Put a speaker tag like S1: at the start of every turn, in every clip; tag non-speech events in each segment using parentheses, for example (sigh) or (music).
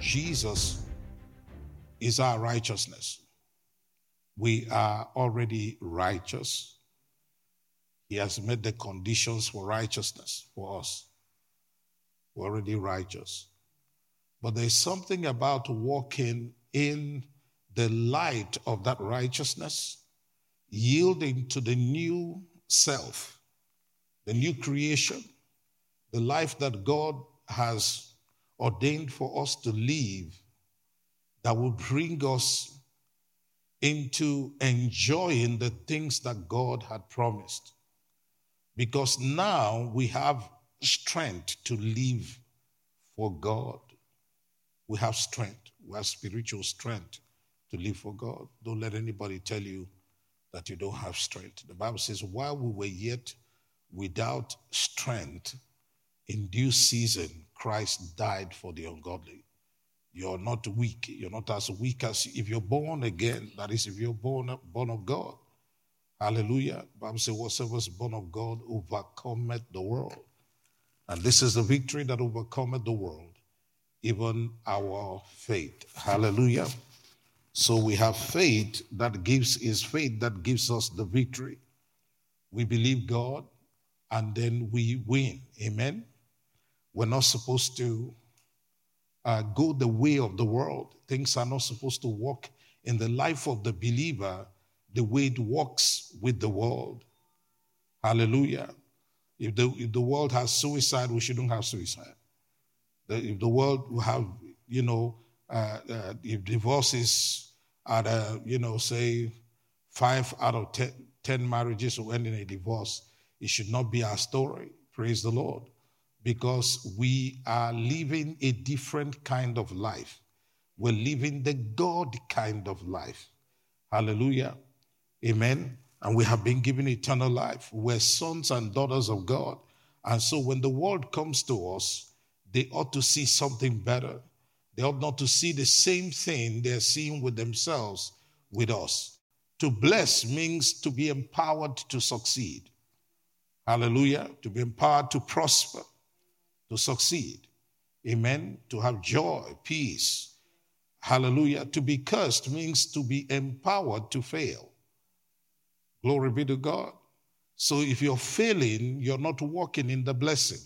S1: Jesus is our righteousness. We are already righteous. He has made the conditions for righteousness for us. We're already righteous. But there's something about walking in the light of that righteousness, yielding to the new self, the new creation, the life that God has ordained for us to live that will bring us into enjoying the things that God had promised. Because now we have strength to live for God. We have strength. We have spiritual strength to live for God. Don't let anybody tell you that you don't have strength. The Bible says, while we were yet without strength, in due season, Christ died for the ungodly. You're not weak. You're not as weak as if you're born again. That is, if you're born, born of God. Hallelujah. Bible says, whatsoever is born of God overcometh the world. And this is the victory that overcometh the world, even our faith. Hallelujah. So we have faith that gives is faith that gives us the victory. We believe God and then we win. Amen. We're not supposed to uh, go the way of the world. Things are not supposed to walk in the life of the believer the way it walks with the world. Hallelujah. If the, if the world has suicide, we shouldn't have suicide. If the world will have, you know, uh, uh, if divorce is at, a, you know, say five out of ten, ten marriages will end in a divorce, it should not be our story. Praise the Lord because we are living a different kind of life. We're living the God kind of life. Hallelujah. Amen. And we have been given eternal life. We're sons and daughters of God. And so when the world comes to us, they ought to see something better. They ought not to see the same thing they're seeing with themselves with us. To bless means to be empowered to succeed. Hallelujah. To be empowered to prosper to succeed. Amen. To have joy, peace. Hallelujah. To be cursed means to be empowered to fail. Glory be to God. So if you're failing, you're not walking in the blessing.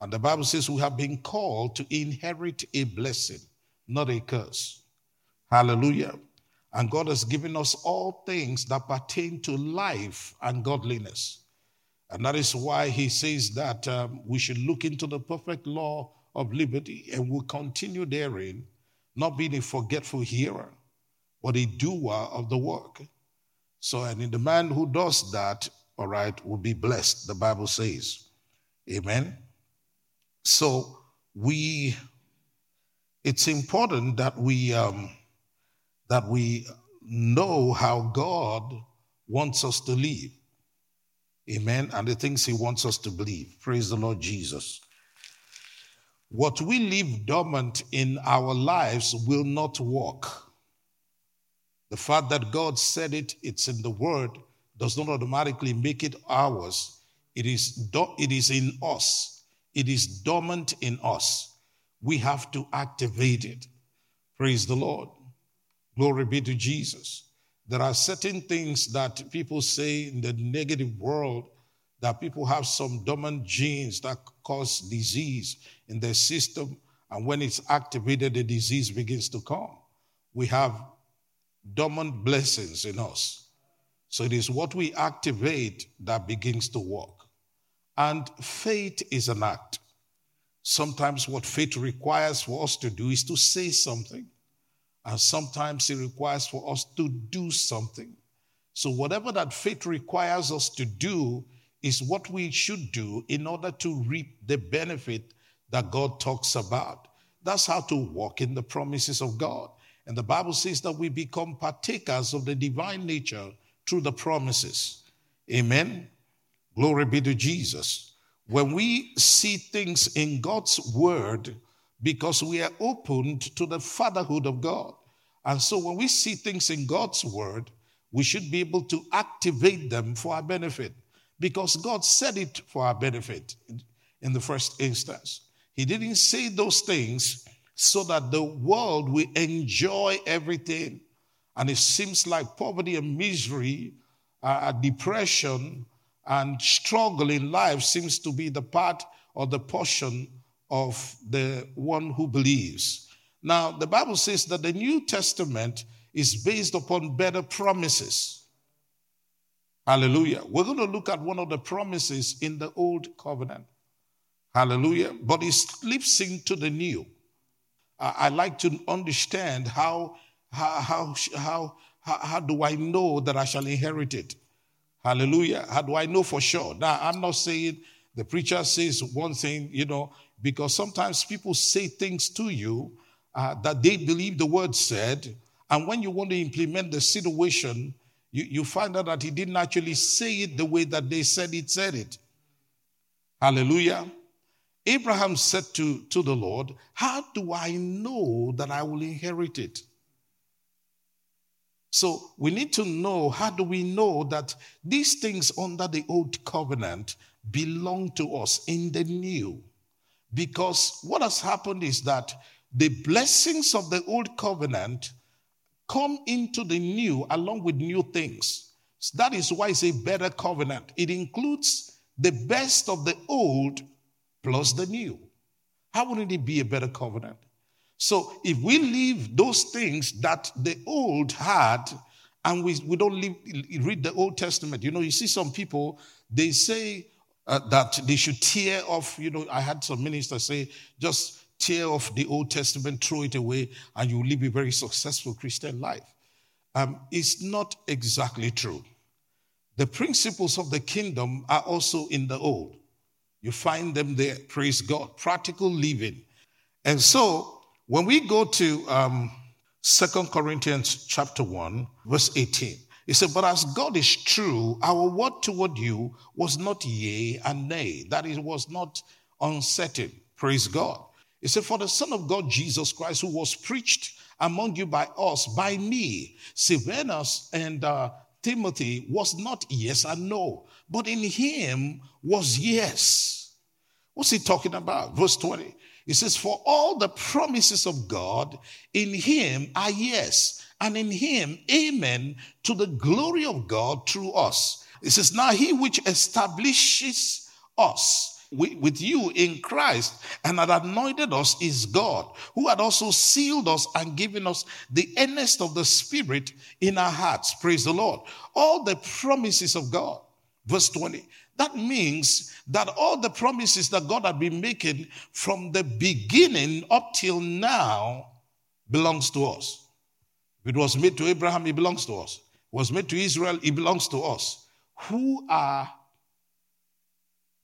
S1: And the Bible says we have been called to inherit a blessing, not a curse. Hallelujah. And God has given us all things that pertain to life and godliness. And that is why he says that um, we should look into the perfect law of liberty and will continue therein, not being a forgetful hearer, but a doer of the work. So, and the man who does that, all right, will be blessed, the Bible says. Amen. So, we, it's important that we, um, that we know how God wants us to live. Amen. And the things he wants us to believe. Praise the Lord Jesus. What we leave dormant in our lives will not work. The fact that God said it, it's in the word, does not automatically make it ours. It is, it is in us, it is dormant in us. We have to activate it. Praise the Lord. Glory be to Jesus. There are certain things that people say in the negative world that people have some dormant genes that cause disease in their system. And when it's activated, the disease begins to come. We have dormant blessings in us. So it is what we activate that begins to work. And faith is an act. Sometimes what faith requires for us to do is to say something. And sometimes it requires for us to do something. So, whatever that faith requires us to do is what we should do in order to reap the benefit that God talks about. That's how to walk in the promises of God. And the Bible says that we become partakers of the divine nature through the promises. Amen. Glory be to Jesus. When we see things in God's word, because we are opened to the fatherhood of God. And so when we see things in God's word, we should be able to activate them for our benefit because God said it for our benefit in the first instance. He didn't say those things so that the world will enjoy everything. And it seems like poverty and misery, uh, depression, and struggle in life seems to be the part or the portion of the one who believes. Now, the Bible says that the New Testament is based upon better promises. Hallelujah. We're going to look at one of the promises in the Old Covenant. Hallelujah. But it slips into the new. I, like to understand how, how, how, how, how do I know that I shall inherit it? Hallelujah. How do I know for sure? Now, I'm not saying the preacher says one thing, you know, because sometimes people say things to you uh, that they believe the word said, and when you want to implement the situation, you, you find out that he didn't actually say it the way that they said it said it. Hallelujah. Abraham said to, to the Lord, How do I know that I will inherit it? So we need to know how do we know that these things under the old covenant belong to us in the new? Because what has happened is that the blessings of the old covenant come into the new along with new things. So that is why it's a better covenant. It includes the best of the old plus the new. How wouldn't it be a better covenant? So if we leave those things that the old had and we, we don't leave, read the Old Testament, you know, you see some people, they say uh, that they should tear off, you know, I had some ministers say, just tear off the Old Testament, throw it away, and you will live a very successful Christian life. Um, it's not exactly true. The principles of the kingdom are also in the Old. You find them there, praise God, practical living. And so when we go to um, 2 Corinthians chapter 1, verse 18, he said, But as God is true, our word toward you was not yea and nay, that it was not uncertain. Praise God. He said, For the Son of God, Jesus Christ, who was preached among you by us, by me, Silvanus and uh, Timothy, was not yes and no, but in him was yes. What's he talking about? Verse 20. He says, For all the promises of God in him are yes, and in him, amen, to the glory of God through us. He says, Now he which establishes us with you in Christ and had anointed us is God, who had also sealed us and given us the earnest of the Spirit in our hearts. Praise the Lord. All the promises of God. Verse 20. That means that all the promises that God had been making from the beginning up till now belongs to us. It was made to Abraham, it belongs to us. It was made to Israel, it belongs to us. Who are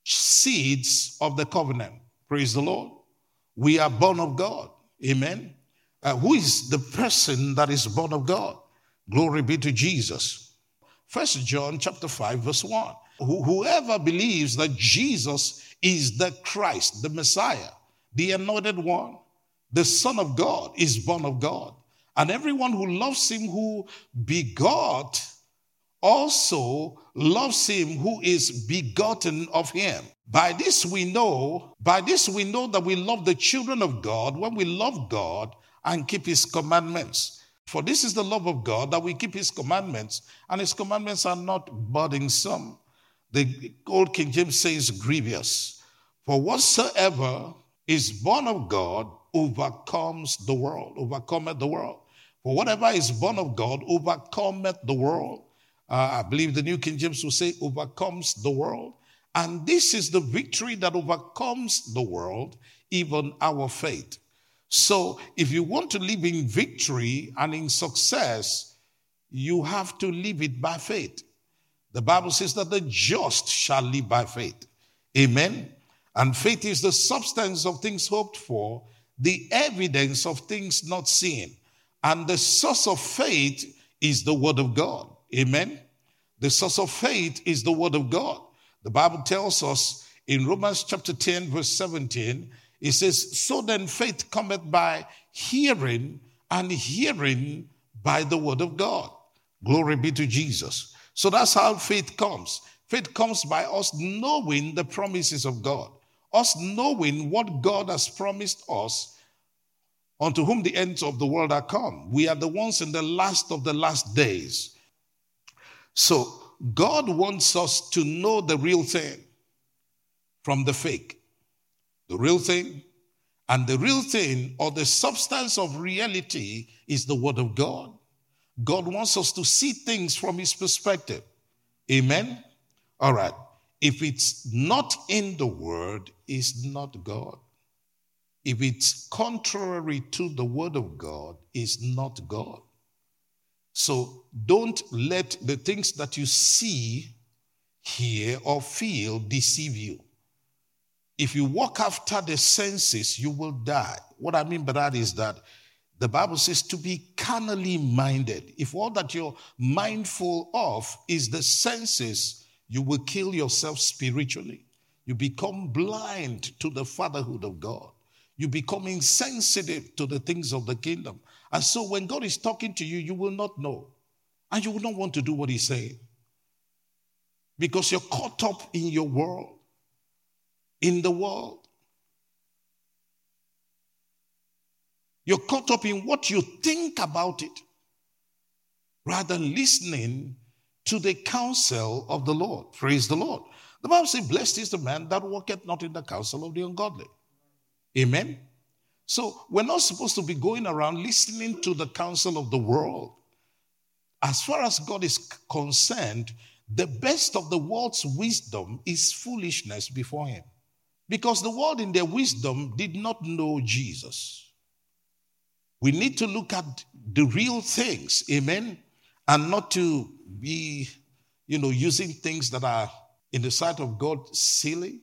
S1: seeds of the covenant. Praise the Lord. We are born of God. Amen. Uh, who is the person that is born of God? Glory be to Jesus. First John chapter 5, verse 1. Whoever believes that Jesus is the Christ, the Messiah, the anointed one, the Son of God, is born of God. And everyone who loves him who begot also loves him who is begotten of him. By this we know, by this we know that we love the children of God when we love God and keep his commandments. For this is the love of God that we keep his commandments, and his commandments are not burdensome. The old King James says grievous. For whatsoever is born of God overcomes the world, overcometh the world. For whatever is born of God overcometh the world. Uh, I believe the New King James will say, overcomes the world. And this is the victory that overcomes the world, even our faith. So, if you want to live in victory and in success, you have to live it by faith. The Bible says that the just shall live by faith. Amen. And faith is the substance of things hoped for, the evidence of things not seen. And the source of faith is the word of God. Amen. The source of faith is the word of God. The Bible tells us in Romans chapter 10, verse 17, it says, So then faith cometh by hearing, and hearing by the word of God. Glory be to Jesus. So that's how faith comes. Faith comes by us knowing the promises of God, us knowing what God has promised us unto whom the ends of the world are come. We are the ones in the last of the last days. So God wants us to know the real thing from the fake. The real thing and the real thing or the substance of reality is the Word of God. God wants us to see things from His perspective. Amen? All right. If it's not in the Word, it's not God. If it's contrary to the Word of God, it's not God. So don't let the things that you see, hear, or feel deceive you. If you walk after the senses, you will die. What I mean by that is that the Bible says to be carnally minded. If all that you're mindful of is the senses, you will kill yourself spiritually. You become blind to the fatherhood of God. You become insensitive to the things of the kingdom. And so when God is talking to you, you will not know. And you will not want to do what He's saying. Because you're caught up in your world, in the world. You're caught up in what you think about it rather than listening to the counsel of the Lord. Praise the Lord. The Bible says, Blessed is the man that walketh not in the counsel of the ungodly. Amen. So we're not supposed to be going around listening to the counsel of the world. As far as God is concerned, the best of the world's wisdom is foolishness before Him. Because the world, in their wisdom, did not know Jesus. We need to look at the real things, amen, and not to be, you know, using things that are in the sight of God silly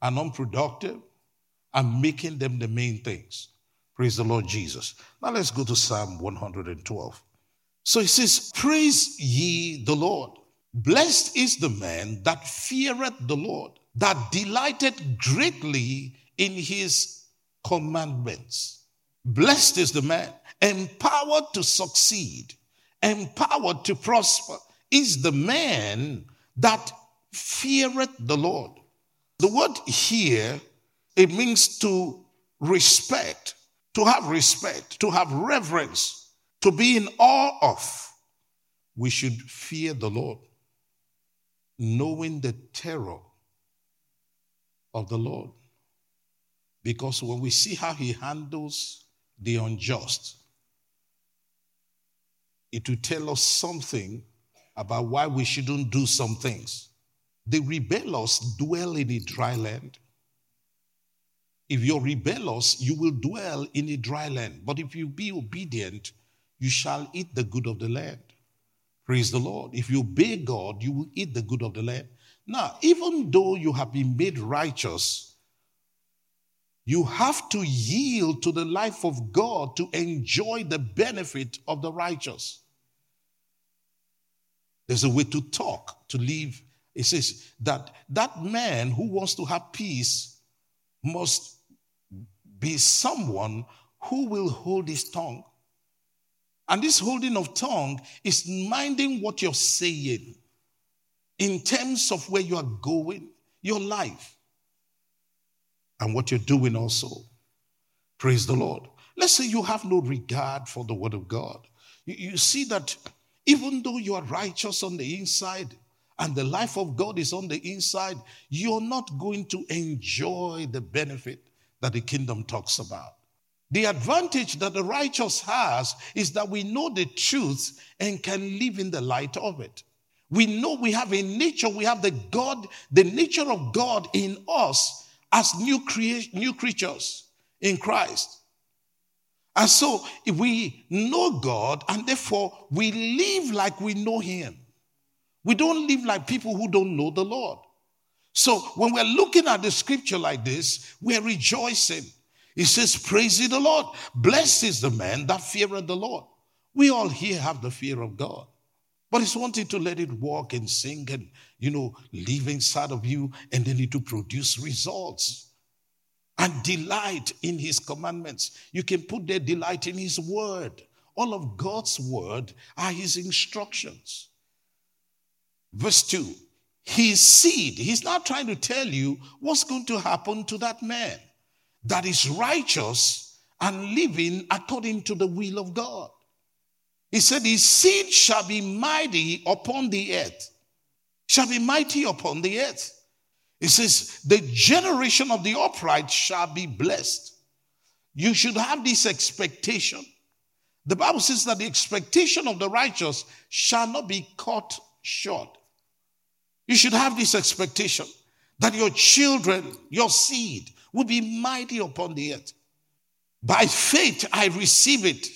S1: and unproductive and making them the main things. Praise the Lord Jesus. Now let's go to Psalm 112. So he says, Praise ye the Lord. Blessed is the man that feareth the Lord, that delighteth greatly in his commandments. Blessed is the man, empowered to succeed, empowered to prosper, is the man that feareth the Lord. The word here it means to respect, to have respect, to have reverence, to be in awe of. We should fear the Lord, knowing the terror of the Lord. Because when we see how he handles the unjust, it will tell us something about why we shouldn't do some things. The rebellious dwell in a dry land. If you're rebellious, you will dwell in a dry land. But if you be obedient, you shall eat the good of the land. Praise the Lord. If you obey God, you will eat the good of the land. Now, even though you have been made righteous, you have to yield to the life of God to enjoy the benefit of the righteous. There's a way to talk, to live. It says that that man who wants to have peace must be someone who will hold his tongue. And this holding of tongue is minding what you're saying in terms of where you are going, your life, and what you're doing also. Praise the Lord. Let's say you have no regard for the word of God. You, you see that even though you are righteous on the inside, and the life of God is on the inside, you're not going to enjoy the benefit that the kingdom talks about. The advantage that the righteous has is that we know the truth and can live in the light of it. We know we have a nature, we have the God, the nature of God in us as new, crea- new creatures in Christ. And so we know God and therefore we live like we know Him. We don't live like people who don't know the Lord. So when we're looking at the scripture like this, we're rejoicing. It says, Praise ye the Lord. Blessed is the man that feareth the Lord. We all here have the fear of God. But it's wanting to let it walk and sing and, you know, live inside of you and then it to produce results and delight in his commandments. You can put their delight in his word. All of God's word are his instructions. Verse 2 his seed. He's not trying to tell you what's going to happen to that man that is righteous and living according to the will of God. He said, His seed shall be mighty upon the earth, shall be mighty upon the earth. He says, The generation of the upright shall be blessed. You should have this expectation. The Bible says that the expectation of the righteous shall not be cut short. You should have this expectation that your children, your seed, will be mighty upon the earth. By faith, I receive it.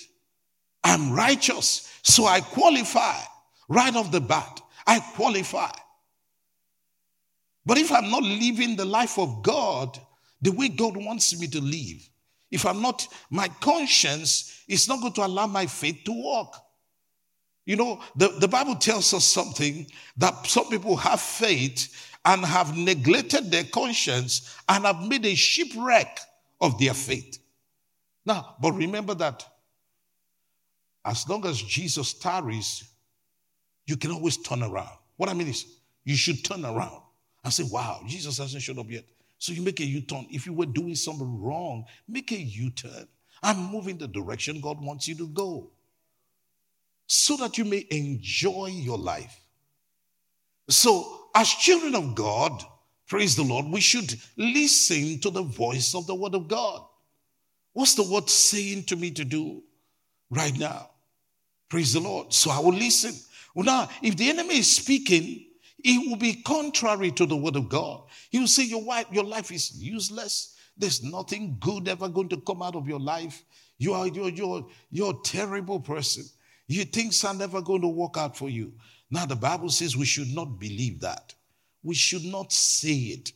S1: I'm righteous, so I qualify right off the bat. I qualify. But if I'm not living the life of God the way God wants me to live, if I'm not, my conscience is not going to allow my faith to walk. You know, the, the Bible tells us something that some people have faith and have neglected their conscience and have made a shipwreck of their faith. Now, but remember that as long as Jesus tarries, you can always turn around. What I mean is, you should turn around and say, Wow, Jesus hasn't showed up yet. So you make a U turn. If you were doing something wrong, make a U turn. I'm moving the direction God wants you to go so that you may enjoy your life. So, as children of God, praise the Lord, we should listen to the voice of the Word of God. What's the Word saying to me to do right now? Praise the Lord. So I will listen. Well, now, if the enemy is speaking, it will be contrary to the word of God. He will say, Your wife, your life is useless. There's nothing good ever going to come out of your life. You are you're, you're, you're a terrible person. You things are never going to work out for you. Now the Bible says we should not believe that. We should not say it.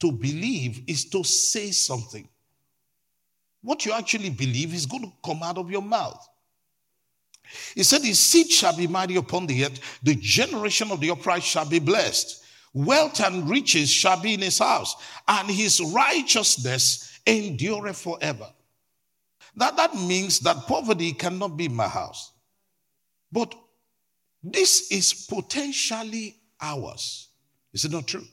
S1: To believe is to say something. What you actually believe is going to come out of your mouth. He said, His seed shall be mighty upon the earth, the generation of the upright shall be blessed. Wealth and riches shall be in his house, and his righteousness endureth forever. That, that means that poverty cannot be my house. But this is potentially ours. Is it not true?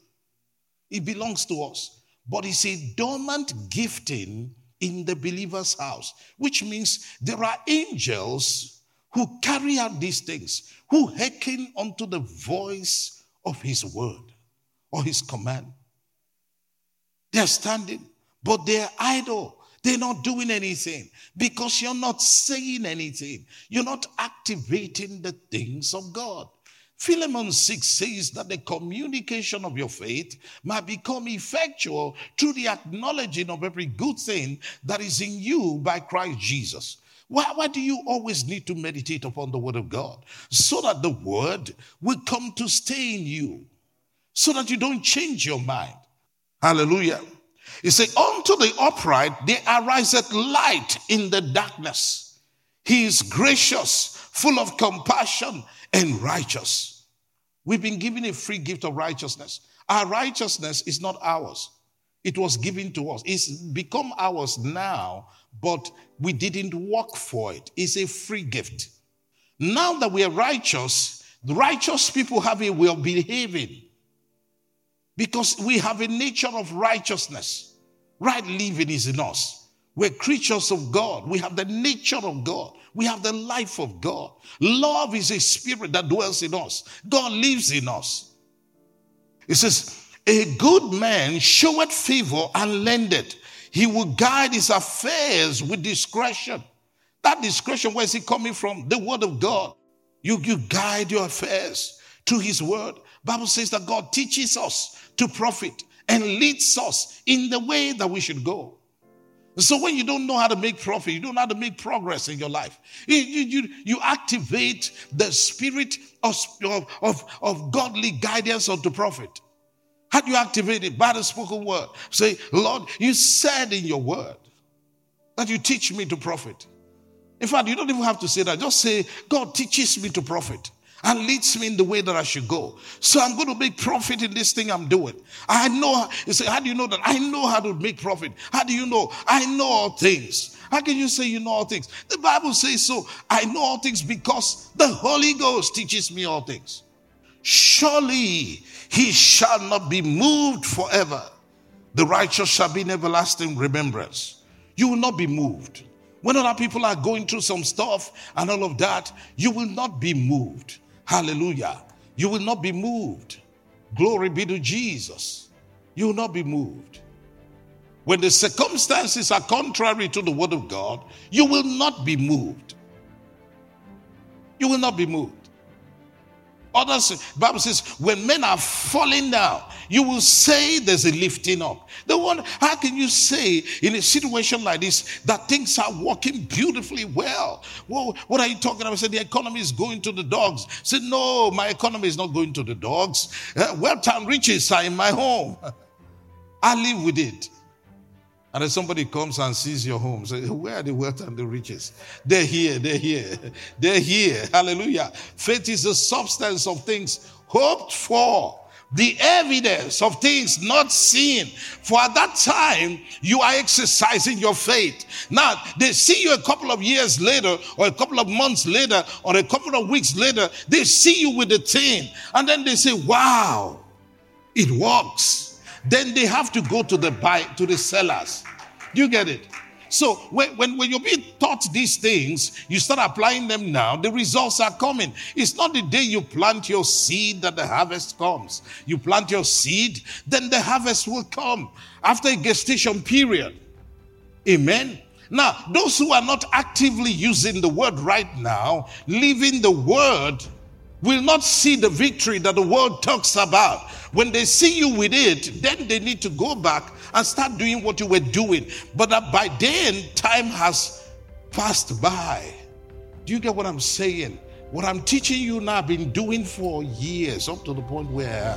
S1: It belongs to us. But it's a dormant gifting in the believer's house, which means there are angels who carry out these things, who hearken unto the voice of his word or his command. They're standing, but they're idle. They're not doing anything because you're not saying anything. You're not activating the things of God. Philemon 6 says that the communication of your faith might become effectual through the acknowledging of every good thing that is in you by Christ Jesus. Why, why do you always need to meditate upon the Word of God? So that the Word will come to stay in you, so that you don't change your mind. Hallelujah. He said, Unto the upright there ariseth light in the darkness. He is gracious, full of compassion, and righteous. We've been given a free gift of righteousness. Our righteousness is not ours, it was given to us. It's become ours now but we didn't work for it. It's a free gift. Now that we are righteous, righteous people have a way of behaving because we have a nature of righteousness. Right living is in us. We're creatures of God. We have the nature of God. We have the life of God. Love is a spirit that dwells in us. God lives in us. It says, A good man showeth favor and lendeth he will guide his affairs with discretion. That discretion, where is it coming from? The word of God. You, you guide your affairs to his word. Bible says that God teaches us to profit and leads us in the way that we should go. So when you don't know how to make profit, you don't know how to make progress in your life. You, you, you activate the spirit of, of, of godly guidance unto profit. How do you activate it? By the spoken word. Say, Lord, you said in your word that you teach me to profit. In fact, you don't even have to say that. Just say, God teaches me to profit and leads me in the way that I should go. So I'm going to make profit in this thing I'm doing. I know, you say, how do you know that? I know how to make profit. How do you know? I know all things. How can you say you know all things? The Bible says so. I know all things because the Holy Ghost teaches me all things. Surely he shall not be moved forever. The righteous shall be in everlasting remembrance. You will not be moved. When other people are going through some stuff and all of that, you will not be moved. Hallelujah. You will not be moved. Glory be to Jesus. You will not be moved. When the circumstances are contrary to the word of God, you will not be moved. You will not be moved. Others, Bible says, when men are falling down, you will say there's a lifting up. The one, how can you say in a situation like this that things are working beautifully well? Well, what are you talking about? I said the economy is going to the dogs. I said, no, my economy is not going to the dogs. Uh, wealth and riches are in my home. (laughs) I live with it. And then somebody comes and sees your home, say, Where are the wealth and the riches? They're here, they're here, they're here. Hallelujah. Faith is the substance of things hoped for, the evidence of things not seen. For at that time, you are exercising your faith. Now, they see you a couple of years later, or a couple of months later, or a couple of weeks later, they see you with the thing, and then they say, Wow, it works then they have to go to the buy to the sellers. Do you get it? So when, when, when, you're being taught these things, you start applying them now, the results are coming. It's not the day you plant your seed that the harvest comes. You plant your seed, then the harvest will come after a gestation period. Amen. Now, those who are not actively using the word right now, leaving the word, will not see the victory that the world talks about. When they see you with it, then they need to go back and start doing what you were doing. But by then, time has passed by. Do you get what I'm saying? What I'm teaching you now, I've been doing for years, up to the point where